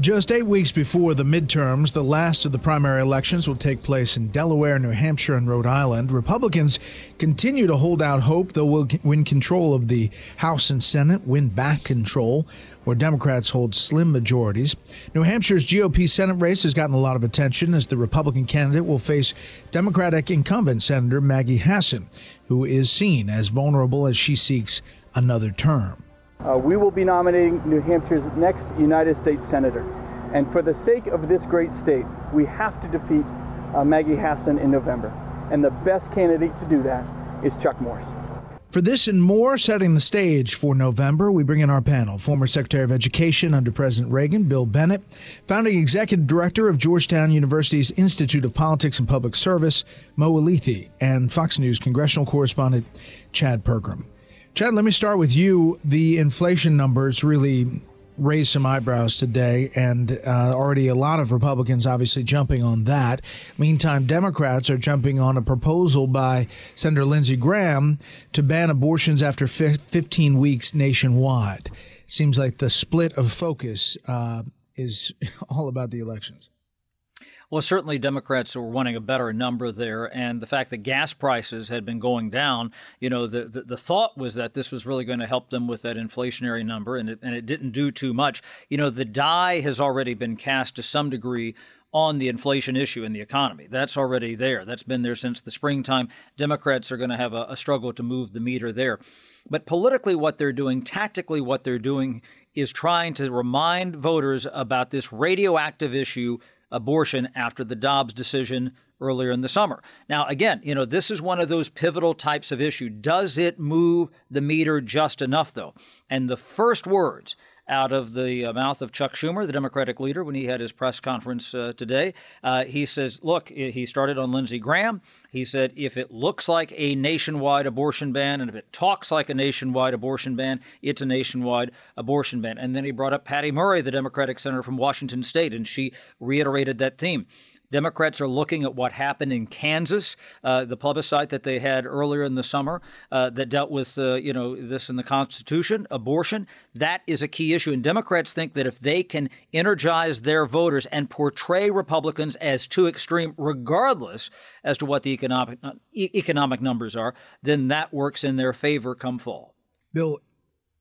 Just eight weeks before the midterms, the last of the primary elections will take place in Delaware, New Hampshire, and Rhode Island. Republicans continue to hold out hope they'll win control of the House and Senate, win back control, where Democrats hold slim majorities. New Hampshire's GOP Senate race has gotten a lot of attention as the Republican candidate will face Democratic incumbent Senator Maggie Hassan, who is seen as vulnerable as she seeks another term. Uh, we will be nominating New Hampshire's next United States Senator. And for the sake of this great state, we have to defeat uh, Maggie Hassan in November. And the best candidate to do that is Chuck Morse. For this and more, setting the stage for November, we bring in our panel former Secretary of Education under President Reagan, Bill Bennett, founding executive director of Georgetown University's Institute of Politics and Public Service, Mo Elleithee, and Fox News congressional correspondent Chad Pergram. Chad, let me start with you. The inflation numbers really raised some eyebrows today, and uh, already a lot of Republicans obviously jumping on that. Meantime, Democrats are jumping on a proposal by Senator Lindsey Graham to ban abortions after 15 weeks nationwide. Seems like the split of focus uh, is all about the elections. Well, certainly Democrats were wanting a better number there, and the fact that gas prices had been going down, you know, the, the, the, thought was that this was really going to help them with that inflationary number, and it, and it didn't do too much. You know, the die has already been cast to some degree on the inflation issue in the economy. That's already there. That's been there since the springtime. Democrats are going to have a, a struggle to move the meter there. But politically, what they're doing, tactically, what they're doing is trying to remind voters about this radioactive issue abortion after the Dobbs decision earlier in the summer. Now, again, you know, this is one of those pivotal types of issue. Does it move the meter just enough, though? And the first words out of the uh, mouth of Chuck Schumer, the Democratic leader, when he had his press conference uh, today. Uh, he says, look, he started on Lindsey Graham. He said, if it looks like a nationwide abortion ban and if it talks like a nationwide abortion ban, it's a nationwide abortion ban. And then he brought up Patty Murray, the Democratic senator from Washington State, and she reiterated that theme. Democrats are looking at what happened in Kansas, uh, the plebiscite that they had earlier in the summer uh, that dealt with, uh, you know, this in the Constitution, abortion. That is a key issue, and Democrats think that if they can energize their voters and portray Republicans as too extreme, regardless as to what the economic economic numbers are, then that works in their favor come fall. Bill,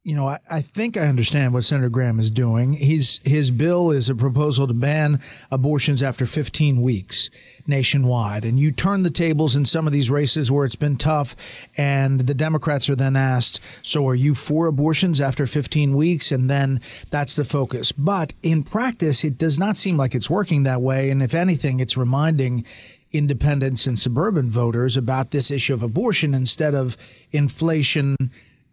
you know, I, I, think I understand what Senator Graham is doing. He's his bill is a proposal to ban abortions after 15 weeks nationwide, and you turn the tables in some of these races where it's been tough, and the Democrats are then asked, "So are you for abortions after 15 weeks?" And then that's the focus. But in practice, it does not seem like it's working that way, and if anything, it's reminding independents and suburban voters about this issue of abortion instead of inflation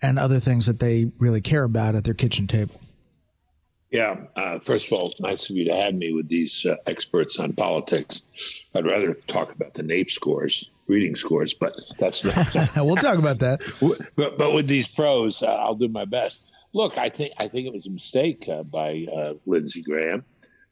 and other things that they really care about at their kitchen table. Yeah. Uh, first of all, nice of you to have me with these uh, experts on politics. I'd rather talk about the NAEP scores, reading scores, but that's not. we'll talk about that. But, but with these pros, uh, I'll do my best. Look, I think I think it was a mistake uh, by uh, Lindsey Graham,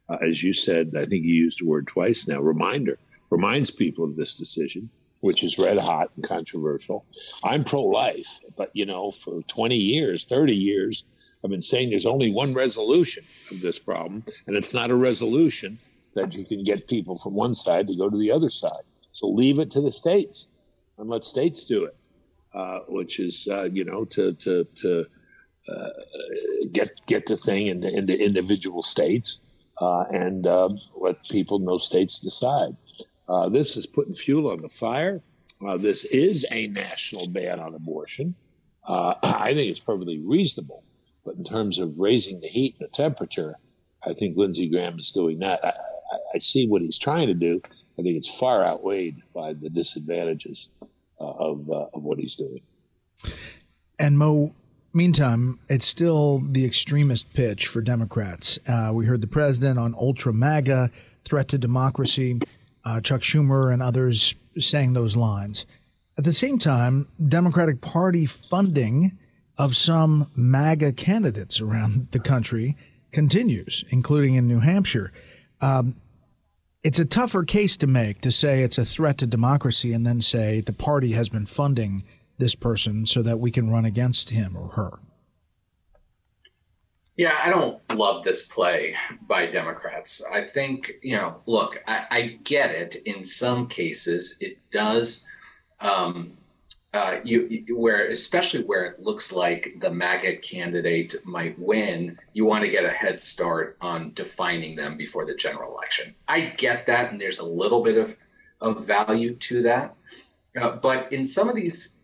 uh, as you said. I think you used the word twice now. Reminder reminds people of this decision which is red hot and controversial. I'm pro life, but you know, for 20 years, 30 years, I've been saying there's only one resolution of this problem, and it's not a resolution that you can get people from one side to go to the other side. So leave it to the states and let states do it, uh, which is, uh, you know, to, to, to uh, get, get the thing into, into individual states uh, and uh, let people, no states decide. Uh, this is putting fuel on the fire. Uh, this is a national ban on abortion. Uh, I think it's perfectly reasonable. But in terms of raising the heat and the temperature, I think Lindsey Graham is doing that. I, I, I see what he's trying to do. I think it's far outweighed by the disadvantages uh, of, of what he's doing. And Mo, meantime, it's still the extremist pitch for Democrats. Uh, we heard the president on ultra MAGA, threat to democracy, uh, Chuck Schumer and others saying those lines. At the same time, Democratic Party funding of some MAGA candidates around the country continues, including in New Hampshire. Um, it's a tougher case to make to say it's a threat to democracy and then say the party has been funding this person so that we can run against him or her. Yeah, I don't love this play by Democrats. I think, you know, look, I, I get it. In some cases, it does, um, uh, you, where especially where it looks like the MAGA candidate might win, you want to get a head start on defining them before the general election. I get that, and there's a little bit of of value to that. Uh, but in some of these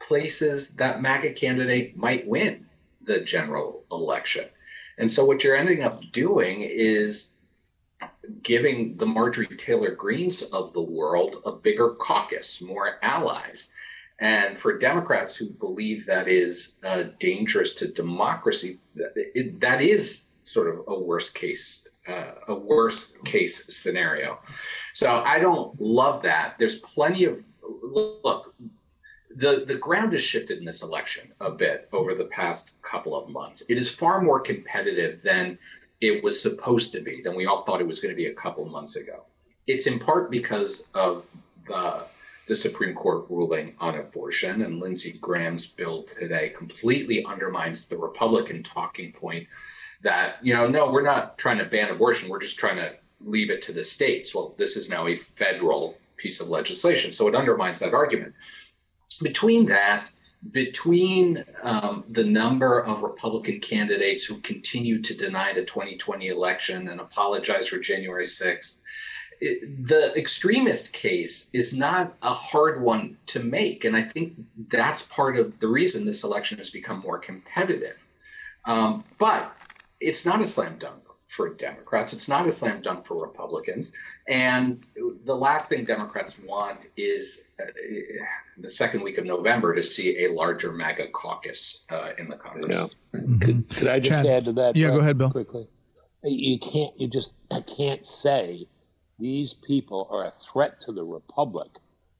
places, that MAGA candidate might win the general election. And so what you're ending up doing is giving the Marjorie Taylor Greenes of the world a bigger caucus, more allies. And for Democrats who believe that is uh, dangerous to democracy, it, that is sort of a worst case, uh, a worst case scenario. So I don't love that. There's plenty of look the, the ground has shifted in this election a bit over the past couple of months. It is far more competitive than it was supposed to be, than we all thought it was going to be a couple months ago. It's in part because of the, the Supreme Court ruling on abortion, and Lindsey Graham's bill today completely undermines the Republican talking point that, you know, no, we're not trying to ban abortion, we're just trying to leave it to the states. Well, this is now a federal piece of legislation, so it undermines that argument between that, between um, the number of Republican candidates who continue to deny the 2020 election and apologize for January 6th, it, the extremist case is not a hard one to make. And I think that's part of the reason this election has become more competitive. Um, but it's not a slam dunk for Democrats. It's not a slam dunk for Republicans. And the last thing Democrats want is uh, the second week of November to see a larger MAGA caucus uh, in the Congress. Yeah. Mm-hmm. Could, could, I just Chad, add to that? Yeah, go ahead, Bill. Quickly. You can't, you just I can't say these people are a threat to the Republic.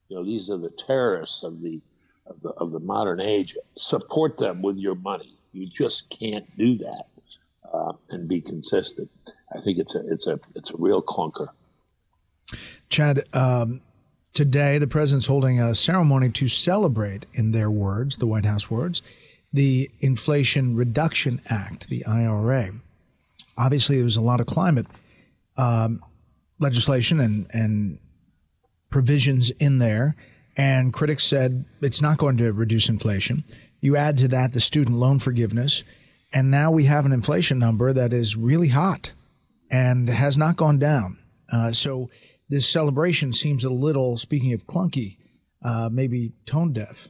You know, these are the terrorists of the of the of the modern age. Support them with your money. You just can't do that uh, and be consistent. I think it's a it's a it's a real clunker. Chad, um, today the president's holding a ceremony to celebrate, in their words, the White House words, the Inflation Reduction Act, the IRA. Obviously, there was a lot of climate um, legislation and and provisions in there, and critics said it's not going to reduce inflation. You add to that the student loan forgiveness and now we have an inflation number that is really hot and has not gone down. Uh, so this celebration seems a little, speaking of clunky, uh, maybe tone deaf.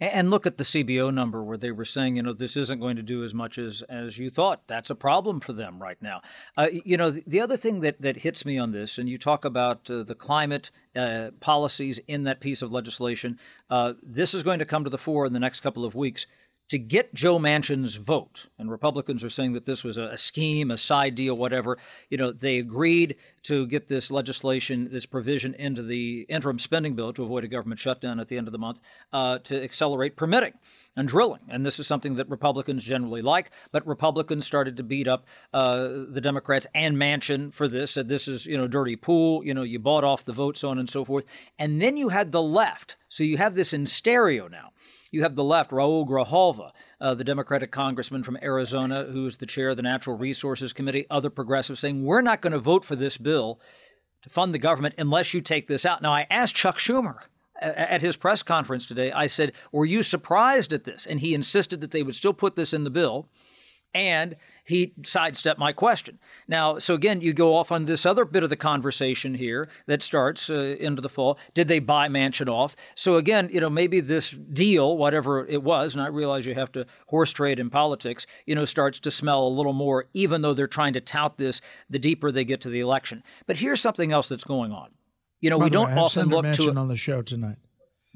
And look at the CBO number where they were saying, you know, this isn't going to do as much as, as you thought. That's a problem for them right now. Uh, you know, the, other thing that, that hits me on this, and you talk about uh, the climate uh, policies in that piece of legislation, uh, this is going to come to the fore in the next couple of weeks to get Joe Manchin's vote, and Republicans are saying that this was a, scheme, a side deal, whatever. You know, they agreed to get this legislation, this provision into the interim spending bill to avoid a government shutdown at the end of the month uh, to accelerate permitting and drilling. And this is something that Republicans generally like, but Republicans started to beat up uh, the Democrats and Manchin for this. Said this is you know dirty pool. You know, you bought off the vote, so on and so forth. And then you had the left. So you have this in stereo now you have the left, Raul Grijalva, uh, the Democratic congressman from Arizona, who's the chair of the Natural Resources Committee, other progressives saying, we're not going to vote for this bill to fund the government unless you take this out. Now, I asked Chuck Schumer at his press conference today, I said, Were you surprised at this? And he insisted that they would still put this in the bill. And he sidestepped my question. Now, so again, you go off on this other bit of the conversation here that starts uh, into the fall. Did they buy Manchin off? So again, you know, maybe this deal, whatever it was, and I realize you have to horse trade in politics, you know, starts to smell a little more, even though they're trying to tout this the deeper they get to the election. But here's something else that's going on. You know, By we don't have often look to on the show tonight.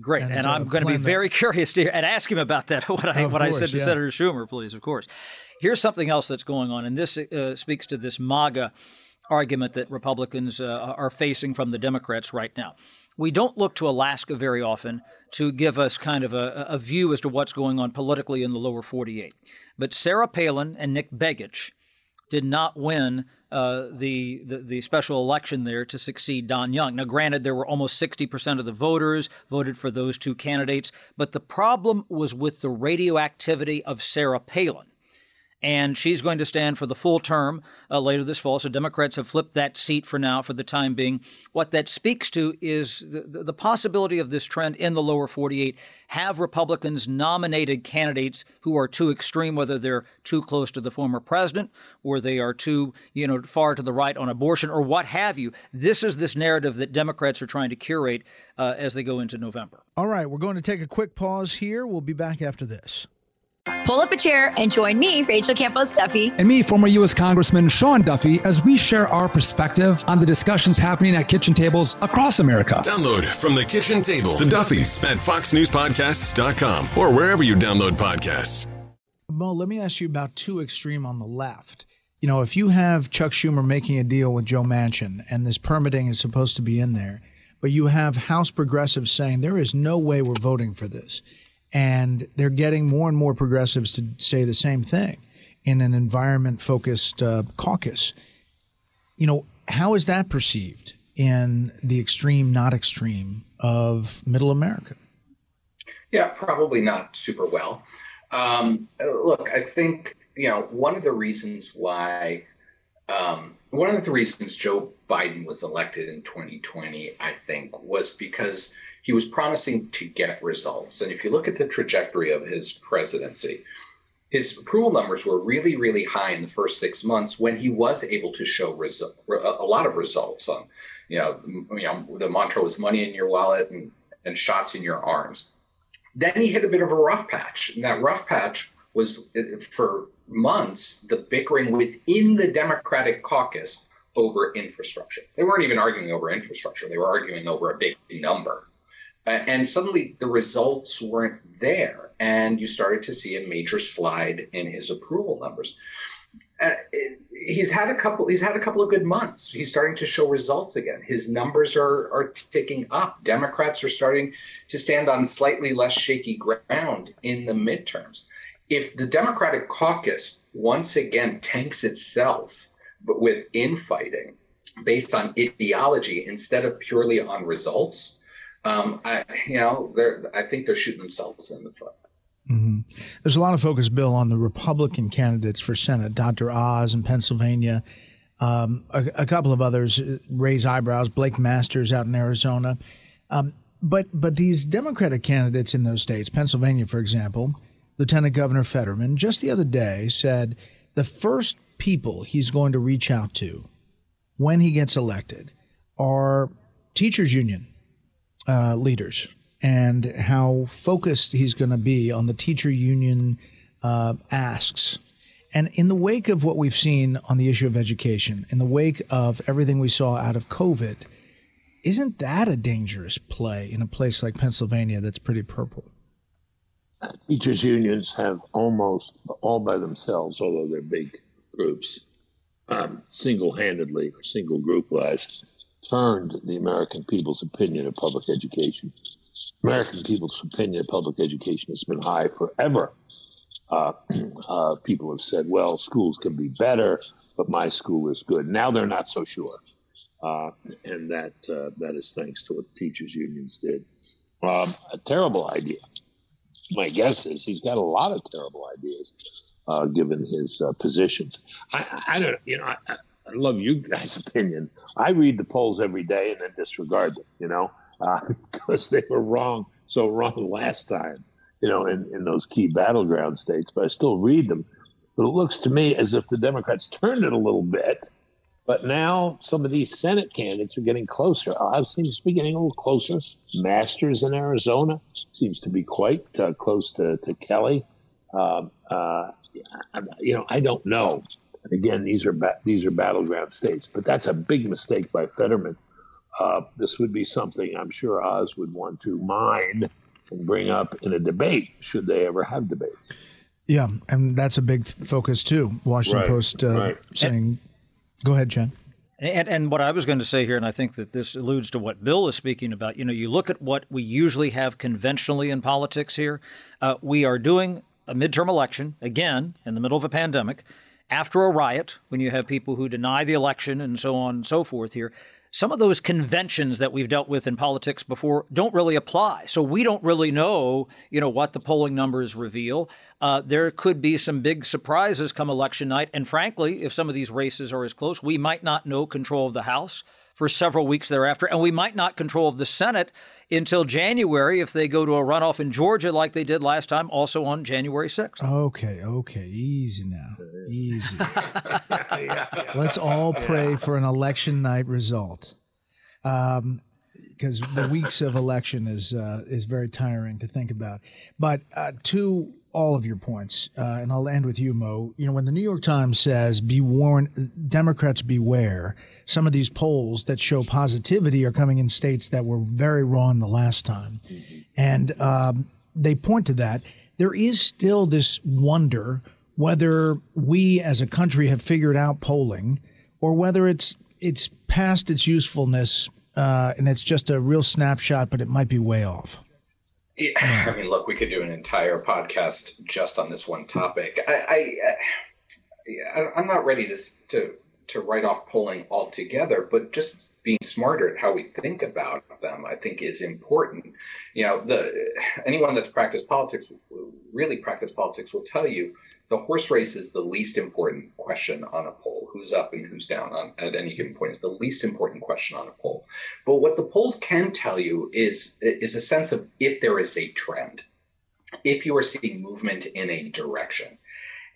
Great, And and, I'm going to be very curious to hear, and ask him about that. What I Of what I said to yeah. Senator Schumer, please, of course. Here's something else that's going on, and this uh, speaks to this MAGA argument that Republicans uh, are facing from the Democrats right now. We don't look to Alaska very often to give us kind of a, a view as to what's going on politically in the lower 48. But Sarah Palin and Nick Begich did not win uh, the, the the special election there to succeed Don Young. Now, granted, there were almost 60% of the voters voted for those two candidates, but the problem was with the radioactivity of Sarah Palin. And she's going to stand for the full term uh, later this fall. So Democrats have flipped that seat for now, for the time being. What that speaks to is the, the, possibility of this trend in the lower 48. Have Republicans nominated candidates who are too extreme, whether they're too close to the former president or they are too, you know, far to the right on abortion or what have you. This is this narrative that Democrats are trying to curate uh, as they go into November. All right, we're going to take a quick pause here. We'll be back after this. Pull up a chair and join me, Rachel Campos Duffy. and me, former U.S. Congressman Sean Duffy, as we share our perspective on the discussions happening at kitchen tables across America. Download from the kitchen table the Duffys at foxnewspodcasts.com or wherever you download podcasts. Mo, let me ask you about too extreme on the left. You know, if you have Chuck Schumer making a deal with Joe Manchin and this permitting is supposed to be in there, but you have House progressives saying there is no way we're voting for this. And they're getting more and more progressives to say the same thing in an environment focused uh, caucus. You know, how is that perceived in the extreme, not extreme of middle America? Yeah, probably not super well. Um, look, I think you know one of the reasons why um, one of the reasons Joe Biden was elected in 2020, I think, was because he was promising to get results. And if you look at the trajectory of his presidency, his approval numbers were really, really high in the first six months when he was able to show resu- a lot of results on, you know, you know, the mantra was money in your wallet and, and shots in your arms. Then he hit a bit of a rough patch. And that rough patch was for months the bickering within the Democratic caucus over infrastructure. They weren't even arguing over infrastructure, they were arguing over a big number. And suddenly the results weren't there. And you started to see a major slide in his approval numbers. Uh, he's had a couple. He's had a couple of good months. He's starting to show results again. His numbers are are ticking up. Democrats are starting to stand on slightly less shaky ground in the midterms. If the Democratic caucus once again tanks itself, but with infighting based on ideology instead of purely on results, um, I, you know, I think they're shooting themselves in the foot. hmm There's a lot of focus, Bill, on the Republican candidates for Senate. Dr. Oz in Pennsylvania, um, a, a couple of others uh, raise eyebrows. Blake Masters out in Arizona, um, but but these Democratic candidates in those states, Pennsylvania, for example, Lieutenant Governor Fetterman, just the other day said the first people he's going to reach out to when he gets elected are teachers union uh, leaders and how focused he's going to be on the teacher union uh, asks. And in the wake of what we've seen on the issue of education, in the wake of everything we saw out of COVID, isn't that a dangerous play in a place like Pennsylvania that's pretty purple? Teachers' unions have almost all by themselves, although they're big groups, um, single handedly or single group wise, turned the American people's opinion of public education. American people's opinion of public education has been high forever. Uh, uh, people have said, well, schools can be better, but my school is good. Now they're not so sure. Uh, and that, uh, that is thanks to what teachers' unions did. Um, a terrible idea. My guess is he's got a lot of terrible ideas, uh, given his uh, positions. I, I don't, you know, I, I love you guys' opinion. I read the polls every day and then disregard them, you know, uh, because they were wrong, so wrong last time, you know, in, in those key battleground states. But I still read them. But it looks to me as if the Democrats turned it a little bit. But now some of these Senate candidates are getting closer. Oz seems to be getting a little closer. Masters in Arizona seems to be quite uh, close to, to Kelly. Um, uh, you know, I don't know. And again, these are ba- these are battleground states, but that's a big mistake by Fetterman. Uh, this would be something I'm sure Oz would want to mine and bring up in a debate, should they ever have debates. Yeah, and that's a big focus too. Washington Right, Post uh, right. saying, "Go ahead, Jen." And, and what I was going to say here, and I think that this alludes to what Bill is speaking about. You know, you look at what we usually have conventionally in politics here. Uh, we are doing a midterm election again in the middle of a pandemic, after a riot, when you have people who deny the election and so on and so forth here. Some of those conventions that we've dealt with in politics before don't really apply. So we don't really know, you know, what the polling numbers reveal. Uh, there could be some big surprises come election night. And frankly, if some of these races are as close, we might not know control of the House for several weeks thereafter. And we might not control of the Senate until January if they go to a runoff in Georgia like they did last time, also on January 6th. Okay, okay, easy now, easy. Let's all pray for an election night result, because the weeks of election is uh, is very tiring to think about. But uh, to all of your points, uh, and I'll end with you, Mo. You know, when the New York Times says "Be warned, Democrats beware," some of these polls that show positivity are coming in states that were very wrong the last time, and um, they point to that. There is still this wonder whether we as a country have figured out polling or whether it's it's past its usefulness uh, and it's just a real snapshot, but it might be way off. I mean, look, we could do an entire podcast just on this one topic. I, I, I I'm not ready to to to write off polling altogether, but just being smarter at how we think about them, I think, is important. You know, the anyone that's practiced politics, really practiced politics, will tell you the horse race is the least important question on a poll. Who's up and who's down on, at any given point is the least important question on a poll. But what the polls can tell you is is a sense of if there is a trend, if you are seeing movement in a direction.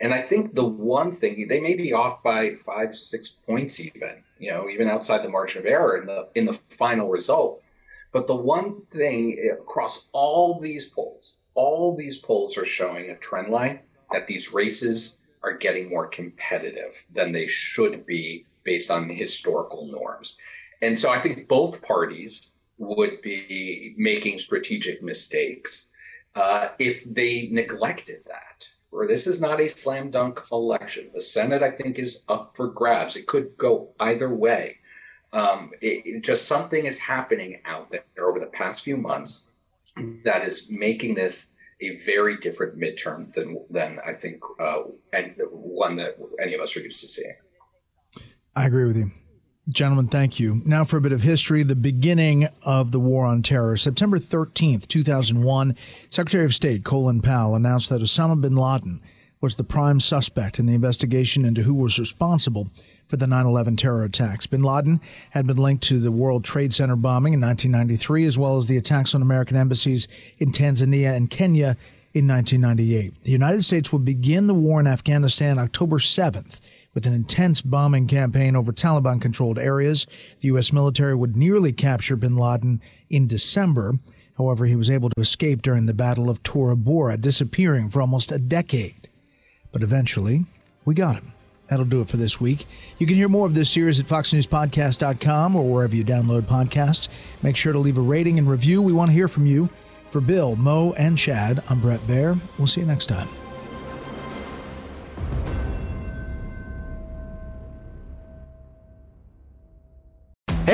And I think the one thing they may be off by five, six points, even you know, even outside the margin of error in the in the final result. But the one thing eh, across all these polls, all these polls are showing a trend line that these races are getting more competitive than they should be based on historical norms. And so I think both parties would be making strategic mistakes uh, if they neglected that. Or this is not a slam dunk election. The Senate, I think, is up for grabs. It could go either way. Um, it, it just something is happening out there over the past few months that is making this a very different midterm than than I think uh, and one that any of us are used to seeing. I agree with you. Gentlemen, thank you. Now for a bit of history, the beginning of the war on terror. September 13th, 2001, Secretary of State Colin Powell announced that Osama bin Laden was the prime suspect in the investigation into who was responsible for the 9 11 terror attacks. Bin Laden had been linked to the World Trade Center bombing in 1993, as well as the attacks on American embassies in Tanzania and Kenya in 1998. The United States would begin the war in Afghanistan October 7th with an intense bombing campaign over Taliban controlled areas. The U.S. military would nearly capture bin Laden in December. However, he was able to escape during the Battle of Tora Bora, disappearing for almost a decade. But eventually, we got him. That'll do it for this week. You can hear more of this series at foxnewspodcast.com or wherever you download podcasts. Make sure to leave a rating and review. We want to hear from you. For Bill, Mo, and Chad, I'm Bret Baier. We'll see you next time.